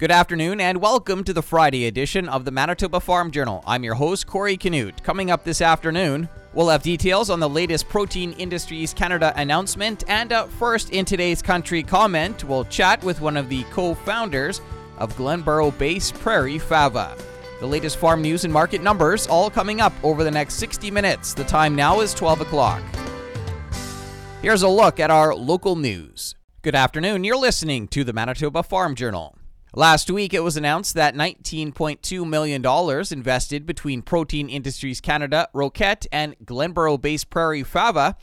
Good afternoon and welcome to the Friday edition of the Manitoba Farm Journal. I'm your host, Corey Canute. Coming up this afternoon, we'll have details on the latest Protein Industries Canada announcement. And uh, first, in today's country comment, we'll chat with one of the co founders of Glenboro based Prairie Fava. The latest farm news and market numbers all coming up over the next 60 minutes. The time now is 12 o'clock. Here's a look at our local news. Good afternoon. You're listening to the Manitoba Farm Journal. Last week, it was announced that $19.2 million invested between Protein Industries Canada, Roquette, and Glenboro based Prairie Fava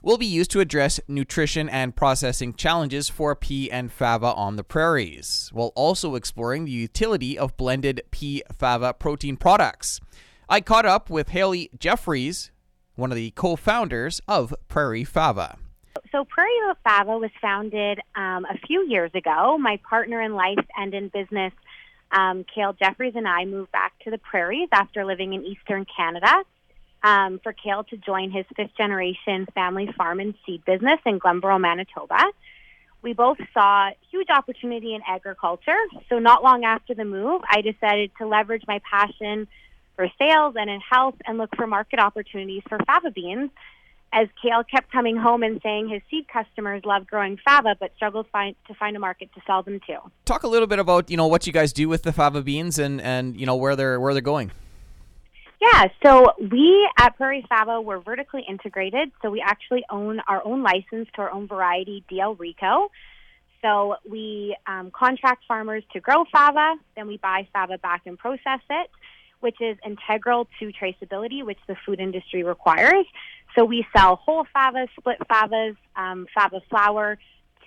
will be used to address nutrition and processing challenges for pea and fava on the prairies, while also exploring the utility of blended pea fava protein products. I caught up with Haley Jeffries, one of the co founders of Prairie Fava. So Prairie Fava was founded um, a few years ago. My partner in life and in business, um, Jeffries, and I moved back to the prairies after living in Eastern Canada. Um, for Kale to join his fifth generation family farm and seed business in Glenboro, Manitoba. We both saw huge opportunity in agriculture. So, not long after the move, I decided to leverage my passion for sales and in health and look for market opportunities for fava beans as Kale kept coming home and saying his seed customers love growing fava, but struggled find, to find a market to sell them to. Talk a little bit about you know what you guys do with the fava beans and and you know where they're where they're going. Yeah, so we at Prairie Fava we're vertically integrated, so we actually own our own license to our own variety, DL Rico. So we um, contract farmers to grow fava, then we buy fava back and process it which is integral to traceability, which the food industry requires. So we sell whole favas, split favas, um, fava flour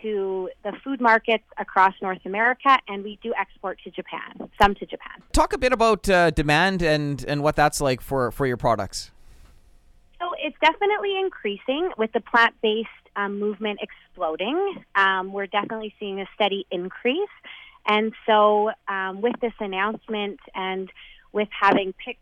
to the food markets across North America, and we do export to Japan, some to Japan. Talk a bit about uh, demand and, and what that's like for, for your products. So it's definitely increasing with the plant based um, movement exploding. Um, we're definitely seeing a steady increase. And so, um, with this announcement and with having PIC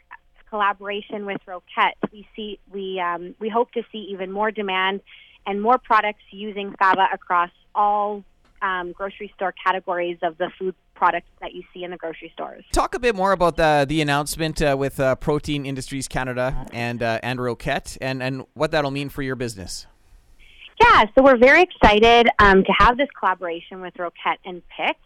collaboration with Roquette, we see we um, we hope to see even more demand and more products using Fava across all um, grocery store categories of the food products that you see in the grocery stores. Talk a bit more about the the announcement uh, with uh, Protein Industries Canada and uh, and Roquette, and and what that'll mean for your business. Yeah, so we're very excited um, to have this collaboration with Roquette and PIC.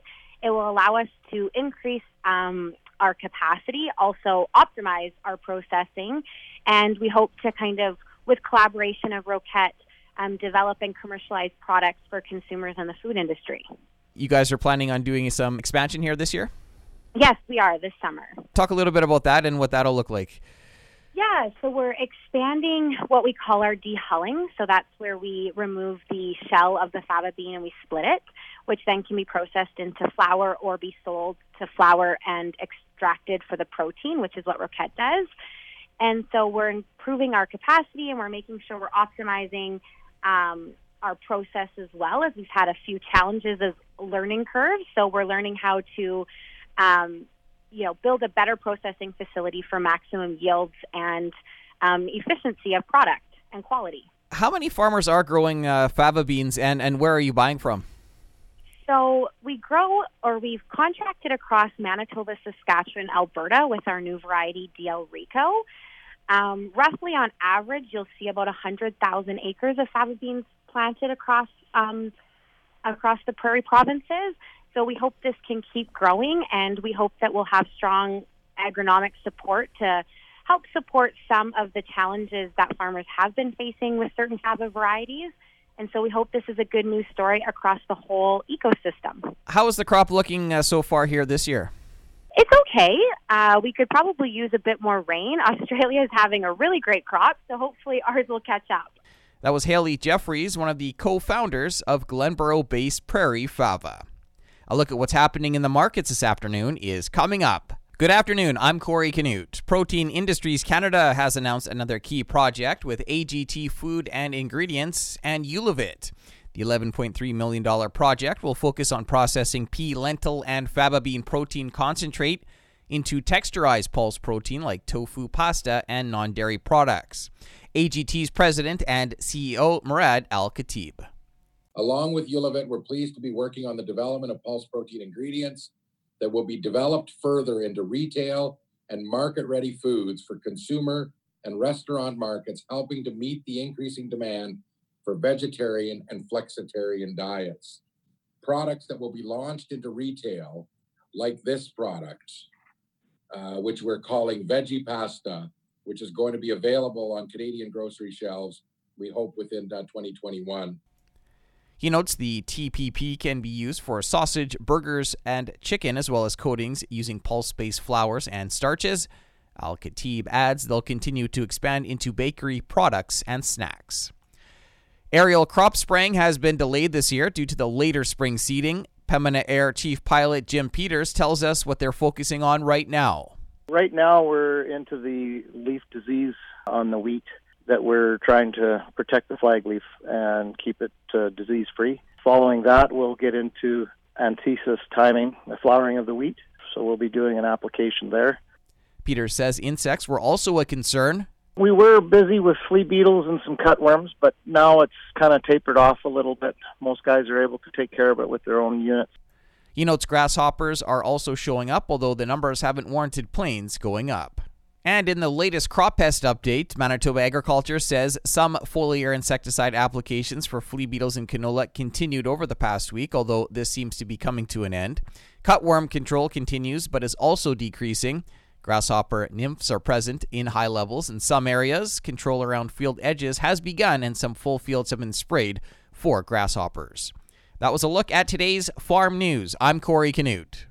It will allow us to increase um, our capacity, also optimize our processing, and we hope to kind of, with collaboration of Roquette, um, develop and commercialize products for consumers in the food industry. You guys are planning on doing some expansion here this year? Yes, we are this summer. Talk a little bit about that and what that'll look like. Yeah, so we're expanding what we call our dehulling. So that's where we remove the shell of the fava bean and we split it, which then can be processed into flour or be sold to flour and extracted for the protein, which is what Roquette does. And so we're improving our capacity and we're making sure we're optimizing um, our process as well as we've had a few challenges as learning curves. So we're learning how to um, you know, build a better processing facility for maximum yields and um, efficiency of product and quality. How many farmers are growing uh, fava beans, and, and where are you buying from? So we grow, or we've contracted across Manitoba, Saskatchewan, Alberta with our new variety DL Rico. Um, roughly on average, you'll see about 100,000 acres of fava beans planted across um, across the prairie provinces. So we hope this can keep growing, and we hope that we'll have strong agronomic support to help support some of the challenges that farmers have been facing with certain fava varieties. And so we hope this is a good news story across the whole ecosystem. How is the crop looking uh, so far here this year? It's okay. Uh, we could probably use a bit more rain. Australia is having a really great crop, so hopefully ours will catch up. That was Haley Jeffries, one of the co founders of Glenboro based Prairie Fava. A look at what's happening in the markets this afternoon is coming up. Good afternoon, I'm Corey Canute. Protein Industries Canada has announced another key project with AGT Food and Ingredients and Ulivit. The $11.3 million project will focus on processing pea, lentil, and fava bean protein concentrate into texturized pulse protein like tofu, pasta, and non dairy products. AGT's president and CEO Murad Al-Katib. Along with Ulivit, we're pleased to be working on the development of pulse protein ingredients that will be developed further into retail and market ready foods for consumer and restaurant markets, helping to meet the increasing demand for vegetarian and flexitarian diets. Products that will be launched into retail, like this product, uh, which we're calling Veggie Pasta, which is going to be available on Canadian grocery shelves, we hope within uh, 2021. He notes the TPP can be used for sausage, burgers, and chicken, as well as coatings using pulse based flours and starches. Al-Katib adds they'll continue to expand into bakery products and snacks. Aerial crop spraying has been delayed this year due to the later spring seeding. Pembina Air Chief Pilot Jim Peters tells us what they're focusing on right now. Right now, we're into the leaf disease on the wheat that we're trying to protect the flag leaf and keep it uh, disease free. Following that, we'll get into anthesis timing, the flowering of the wheat. So we'll be doing an application there. Peter says insects were also a concern. We were busy with flea beetles and some cutworms, but now it's kind of tapered off a little bit. Most guys are able to take care of it with their own units. He notes grasshoppers are also showing up, although the numbers haven't warranted planes going up. And in the latest crop pest update, Manitoba Agriculture says some foliar insecticide applications for flea beetles in canola continued over the past week, although this seems to be coming to an end. Cutworm control continues, but is also decreasing. Grasshopper nymphs are present in high levels in some areas. Control around field edges has begun, and some full fields have been sprayed for grasshoppers. That was a look at today's farm news. I'm Corey Canute.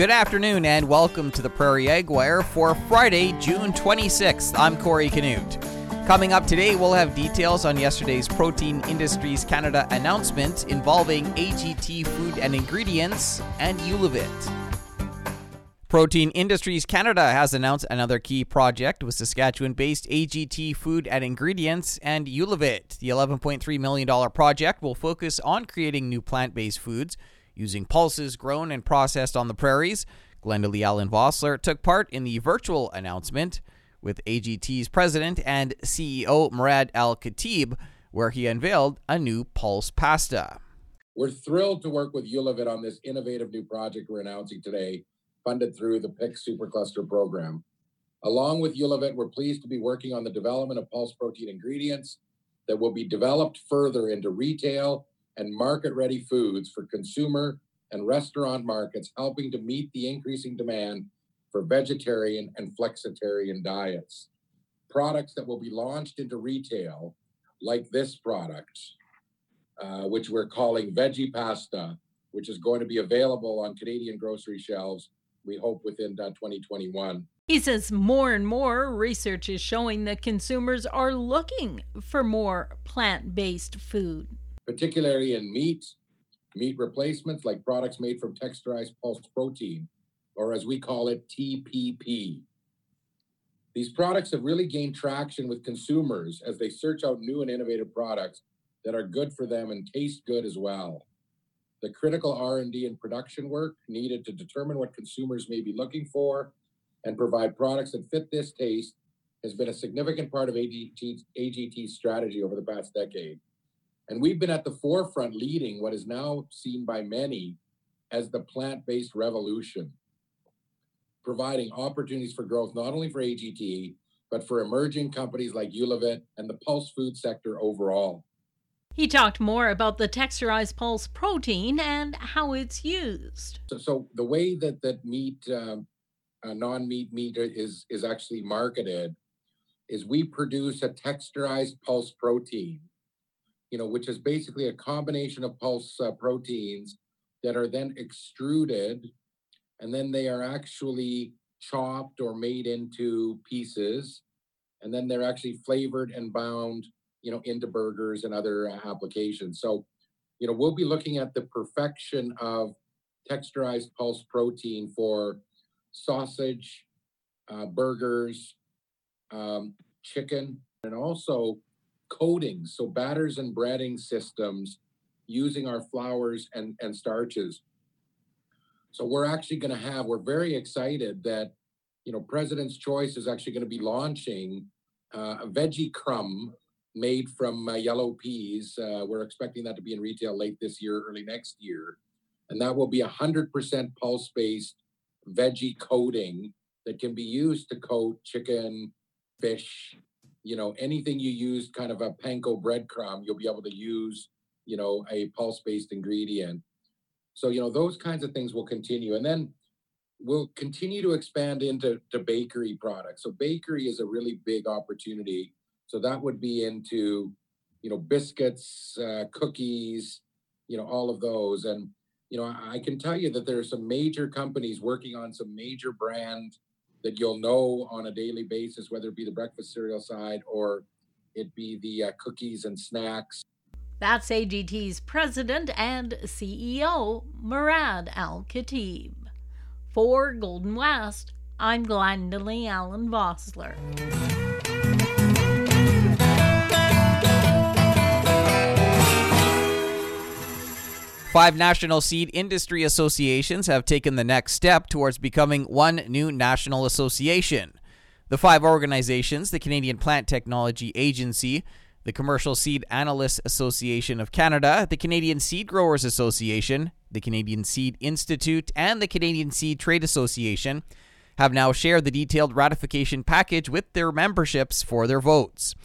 Good afternoon and welcome to the Prairie Ag Wire for Friday, June 26th. I'm Corey Canute. Coming up today, we'll have details on yesterday's Protein Industries Canada announcement involving AGT Food and Ingredients and Ulivit. Protein Industries Canada has announced another key project with Saskatchewan based AGT Food and Ingredients and Ulivit. The $11.3 million project will focus on creating new plant based foods using pulses grown and processed on the prairies. Glendalee Allen Vossler took part in the virtual announcement with AGT's president and CEO Murad Al-Katib, where he unveiled a new pulse pasta. We're thrilled to work with Ulivit on this innovative new project we're announcing today, funded through the PIC Supercluster program. Along with Ulivit, we're pleased to be working on the development of pulse protein ingredients that will be developed further into retail and market ready foods for consumer and restaurant markets, helping to meet the increasing demand for vegetarian and flexitarian diets. Products that will be launched into retail, like this product, uh, which we're calling Veggie Pasta, which is going to be available on Canadian grocery shelves, we hope within uh, 2021. He says more and more research is showing that consumers are looking for more plant based food particularly in meat, meat replacements like products made from texturized pulse protein, or as we call it, TPP. These products have really gained traction with consumers as they search out new and innovative products that are good for them and taste good as well. The critical R&D and production work needed to determine what consumers may be looking for and provide products that fit this taste has been a significant part of AGT's, AGT's strategy over the past decade. And we've been at the forefront leading what is now seen by many as the plant based revolution, providing opportunities for growth not only for AGT, but for emerging companies like Ulivit and the pulse food sector overall. He talked more about the texturized pulse protein and how it's used. So, so the way that that meat, um, uh, non-meat meat is is actually marketed, is we produce a texturized pulse protein you know, which is basically a combination of pulse uh, proteins that are then extruded and then they are actually chopped or made into pieces and then they're actually flavored and bound you know into burgers and other uh, applications. So you know we'll be looking at the perfection of texturized pulse protein for sausage uh, burgers um, chicken and also coatings, so batters and breading systems using our flours and, and starches. So we're actually going to have, we're very excited that, you know, President's Choice is actually going to be launching uh, a veggie crumb made from uh, yellow peas. Uh, we're expecting that to be in retail late this year, early next year. And that will be 100% pulse based veggie coating that can be used to coat chicken, fish, you know, anything you use kind of a panko breadcrumb, you'll be able to use, you know, a pulse based ingredient. So, you know, those kinds of things will continue. And then we'll continue to expand into to bakery products. So bakery is a really big opportunity. So that would be into, you know, biscuits, uh, cookies, you know, all of those. And, you know, I, I can tell you that there are some major companies working on some major brand that you'll know on a daily basis, whether it be the breakfast cereal side or it be the uh, cookies and snacks. That's AGT's president and CEO, Murad Al-Katib. For Golden West, I'm Glendalee Allen Vossler. Five national seed industry associations have taken the next step towards becoming one new national association. The five organizations, the Canadian Plant Technology Agency, the Commercial Seed Analysts Association of Canada, the Canadian Seed Growers Association, the Canadian Seed Institute, and the Canadian Seed Trade Association, have now shared the detailed ratification package with their memberships for their votes.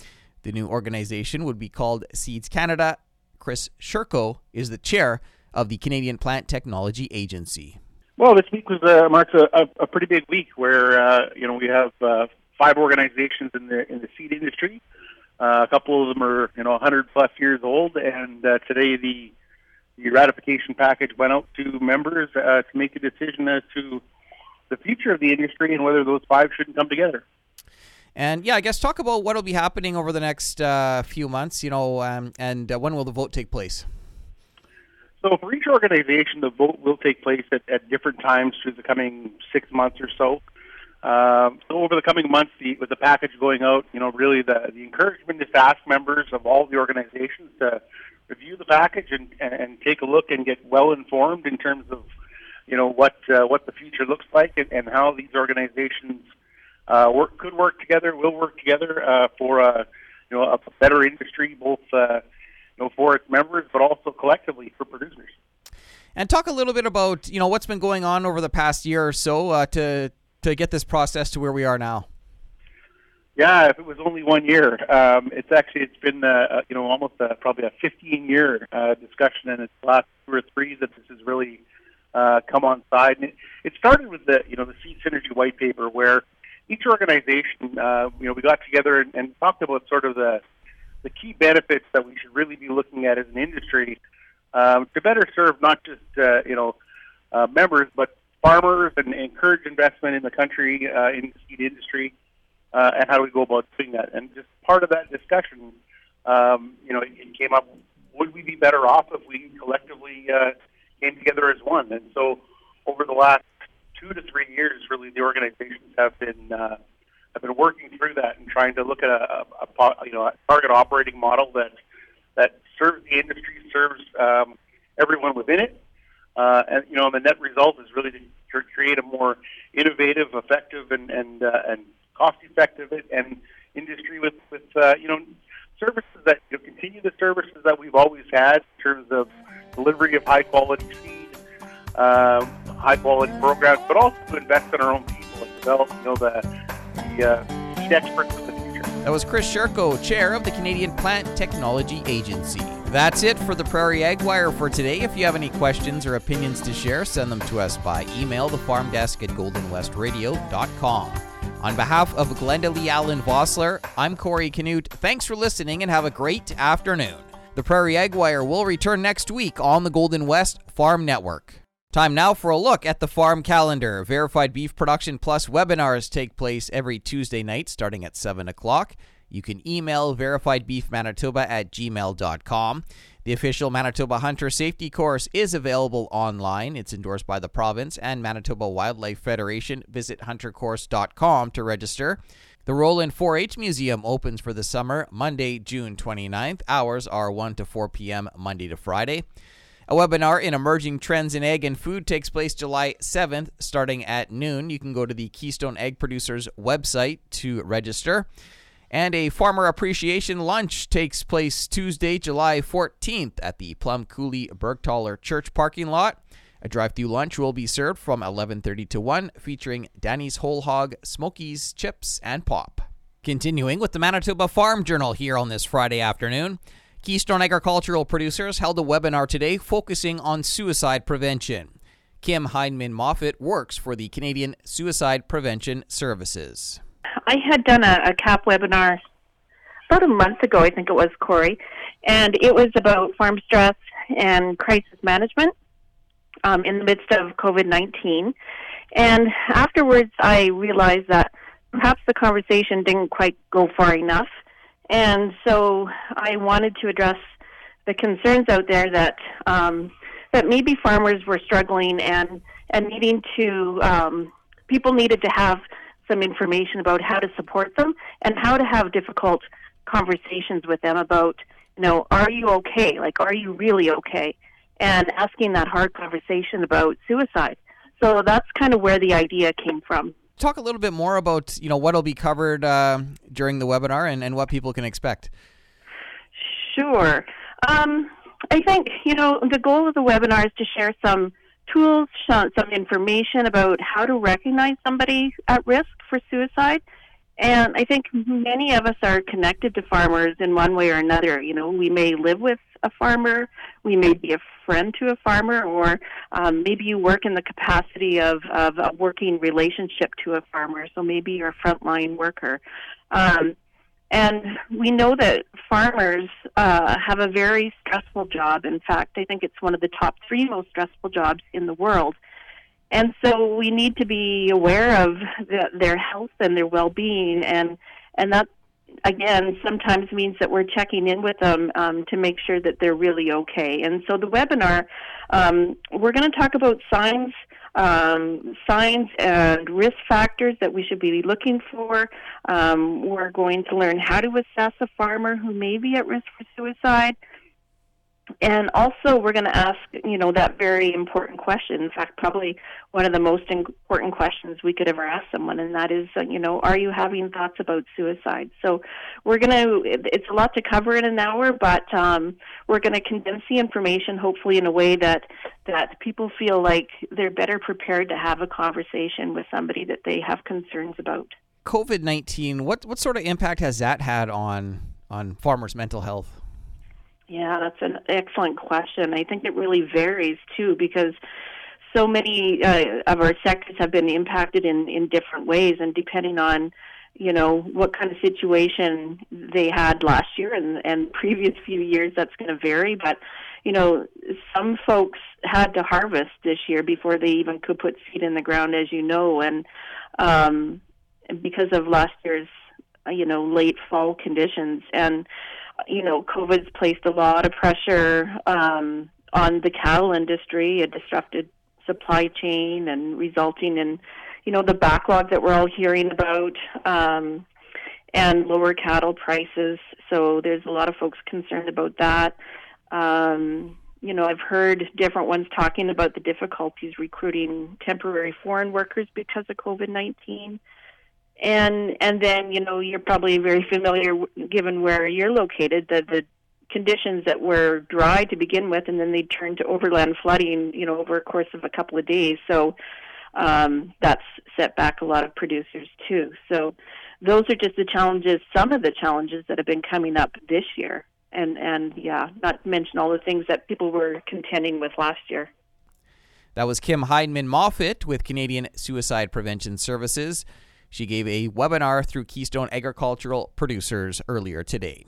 The new organization would be called Seeds Canada. Chris Shurko is the chair of the Canadian Plant Technology Agency. Well, this week was uh, marks a, a, a, pretty big week where uh, you know we have uh, five organizations in the in the seed industry. Uh, a couple of them are you know 100 plus years old, and uh, today the the ratification package went out to members uh, to make a decision as to the future of the industry and whether those five shouldn't come together. And yeah, I guess talk about what will be happening over the next few months. You know, um, and when will the vote take place? So for each organization, the vote will take place at, at different times through the coming six months or so. Um, so over the coming months, the, with the package going out, you know, really the, the encouragement is to ask members of all the organizations to review the package and, and take a look and get well informed in terms of, you know, what uh, what the future looks like and, and how these organizations uh, work could work together, will work together uh, for a, you know, a better industry, both uh, you know, for its members, but also collectively for producers. And talk a little bit about you know what's been going on over the past year or so uh, to to get this process to where we are now. Yeah, if it was only one year, um, it's actually it's been uh, uh you know almost a, probably a 15 year uh, discussion, and it's the last two or three that this has really uh, come on side. And it, it started with the you know the Seed Synergy white paper, where each organization uh, you know we got together and, and talked about sort of the the key benefits that we should really be looking at as an industry um, to better serve not just uh, you know uh, members but farmers and encourage investment in the country uh, in the seed industry uh, and how do we go about doing that? And just part of that discussion um, you know it, it came up would we be better off if we collectively uh, came together as one? And so over the last two to three years really the organizations have been uh, I've been working through that and trying to look at a, a, a you know a target operating model that that serves the industry, serves um, everyone within it, uh, and you know the net result is really to create a more innovative, effective, and and uh, and cost-effective and industry with with uh, you know services that you know, continue the services that we've always had in terms of delivery of high quality seed, uh, high quality programs, but also to invest in our own people and develop you know the the uh, lead experts of the future. That was Chris Sherko, chair of the Canadian Plant Technology Agency. That's it for the Prairie Ag Wire for today. If you have any questions or opinions to share, send them to us by email, the farm desk at goldenwestradio.com. On behalf of Glenda Lee Allen Vossler, I'm Corey Canute. Thanks for listening and have a great afternoon. The Prairie Ag Wire will return next week on the Golden West Farm Network. Time now for a look at the farm calendar. Verified Beef Production Plus webinars take place every Tuesday night starting at 7 o'clock. You can email verifiedbeefmanitoba at gmail.com. The official Manitoba Hunter Safety Course is available online. It's endorsed by the province and Manitoba Wildlife Federation. Visit huntercourse.com to register. The Roland 4 H Museum opens for the summer Monday, June 29th. Hours are 1 to 4 p.m. Monday to Friday. A webinar in emerging trends in egg and food takes place July 7th, starting at noon. You can go to the Keystone Ag Producers website to register. And a farmer appreciation lunch takes place Tuesday, July 14th at the Plum Coulee Bergthaler Church parking lot. A drive-through lunch will be served from 11:30 to 1, featuring Danny's Whole Hog, Smokies, chips, and pop. Continuing with the Manitoba Farm Journal here on this Friday afternoon, Keystone Agricultural Producers held a webinar today focusing on suicide prevention. Kim Heinman Moffat works for the Canadian Suicide Prevention Services. I had done a, a KAP webinar about a month ago, I think it was, Corey, and it was about farm stress and crisis management um, in the midst of COVID 19. And afterwards, I realized that perhaps the conversation didn't quite go far enough. And so I wanted to address the concerns out there that um, that maybe farmers were struggling and and needing to um, people needed to have some information about how to support them and how to have difficult conversations with them about, you know, are you okay? Like, are you really okay? And asking that hard conversation about suicide. So that's kind of where the idea came from. Talk a little bit more about, you know, what will be covered uh, during the webinar and, and what people can expect. Sure. Um, I think, you know, the goal of the webinar is to share some tools, some information about how to recognize somebody at risk for suicide. And I think many of us are connected to farmers in one way or another. You know, we may live with a farmer, we may be a friend to a farmer, or um, maybe you work in the capacity of, of a working relationship to a farmer. So maybe you're a frontline worker. Um, and we know that farmers uh, have a very stressful job. In fact, I think it's one of the top three most stressful jobs in the world. And so we need to be aware of the, their health and their well-being, and and that again sometimes means that we're checking in with them um, to make sure that they're really okay. And so the webinar, um, we're going to talk about signs um, signs and risk factors that we should be looking for. Um, we're going to learn how to assess a farmer who may be at risk for suicide. And also, we're going to ask, you know, that very important question. In fact, probably one of the most important questions we could ever ask someone, and that is, you know, are you having thoughts about suicide? So, we're going to. It's a lot to cover in an hour, but um, we're going to condense the information, hopefully, in a way that that people feel like they're better prepared to have a conversation with somebody that they have concerns about. COVID nineteen. What what sort of impact has that had on on farmers' mental health? Yeah, that's an excellent question. I think it really varies too because so many uh, of our sectors have been impacted in in different ways, and depending on you know what kind of situation they had last year and and previous few years, that's going to vary. But you know, some folks had to harvest this year before they even could put seed in the ground, as you know, and um, because of last year's you know late fall conditions and you know, COVID's placed a lot of pressure um, on the cattle industry, a disrupted supply chain, and resulting in, you know, the backlog that we're all hearing about, um, and lower cattle prices. So there's a lot of folks concerned about that. Um, you know, I've heard different ones talking about the difficulties recruiting temporary foreign workers because of COVID 19 and and then you know you're probably very familiar given where you're located the the conditions that were dry to begin with and then they turned to overland flooding you know over a course of a couple of days. So um, that's set back a lot of producers too. So those are just the challenges some of the challenges that have been coming up this year. And and yeah not to mention all the things that people were contending with last year. That was Kim Heineman Moffitt with Canadian Suicide Prevention Services. She gave a webinar through Keystone Agricultural Producers earlier today.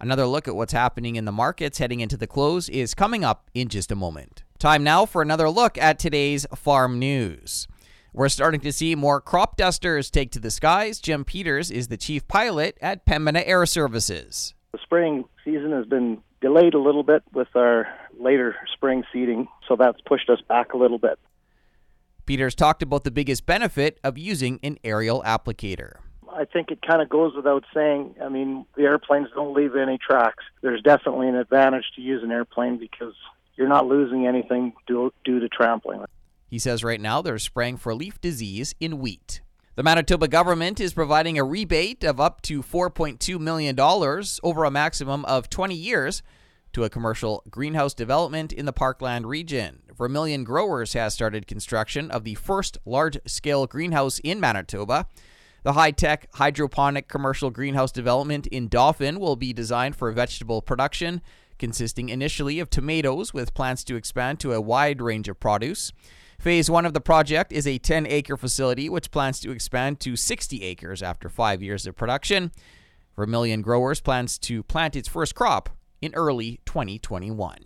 Another look at what's happening in the markets heading into the close is coming up in just a moment. Time now for another look at today's farm news. We're starting to see more crop dusters take to the skies. Jim Peters is the chief pilot at Pembina Air Services. The spring season has been delayed a little bit with our later spring seeding, so that's pushed us back a little bit. Peters talked about the biggest benefit of using an aerial applicator. I think it kind of goes without saying. I mean, the airplanes don't leave any tracks. There's definitely an advantage to use an airplane because you're not losing anything due, due to trampling. He says right now they're spraying for leaf disease in wheat. The Manitoba government is providing a rebate of up to $4.2 million over a maximum of 20 years to a commercial greenhouse development in the Parkland region. Vermilion Growers has started construction of the first large scale greenhouse in Manitoba. The high tech hydroponic commercial greenhouse development in Dauphin will be designed for vegetable production, consisting initially of tomatoes with plans to expand to a wide range of produce. Phase one of the project is a 10 acre facility which plans to expand to 60 acres after five years of production. Vermilion Growers plans to plant its first crop in early 2021.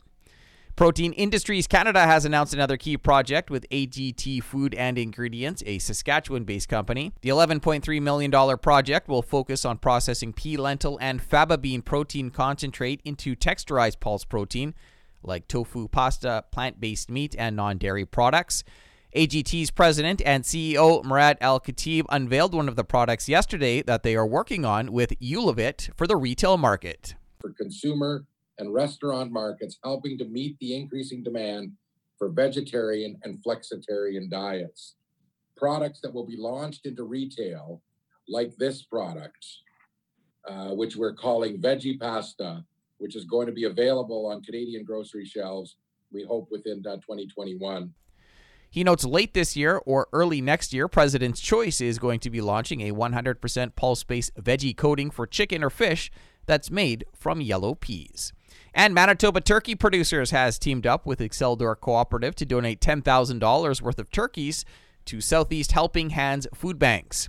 Protein Industries Canada has announced another key project with AGT Food and Ingredients, a Saskatchewan based company. The $11.3 million project will focus on processing pea, lentil, and faba bean protein concentrate into texturized pulse protein like tofu, pasta, plant based meat, and non dairy products. AGT's president and CEO Murad Al-Katib unveiled one of the products yesterday that they are working on with Ulivit for the retail market. For consumer and restaurant markets, helping to meet the increasing demand for vegetarian and flexitarian diets. Products that will be launched into retail, like this product, uh, which we're calling Veggie Pasta, which is going to be available on Canadian grocery shelves, we hope within uh, 2021. He notes late this year or early next year, President's Choice is going to be launching a 100% pulse based veggie coating for chicken or fish that's made from yellow peas. And Manitoba Turkey Producers has teamed up with Exceldor Cooperative to donate $10,000 worth of turkeys to Southeast Helping Hands food banks.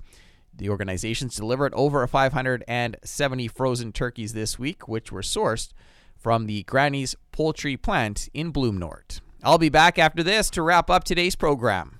The organizations delivered over 570 frozen turkeys this week, which were sourced from the Granny's Poultry Plant in Blumenort. I'll be back after this to wrap up today's program.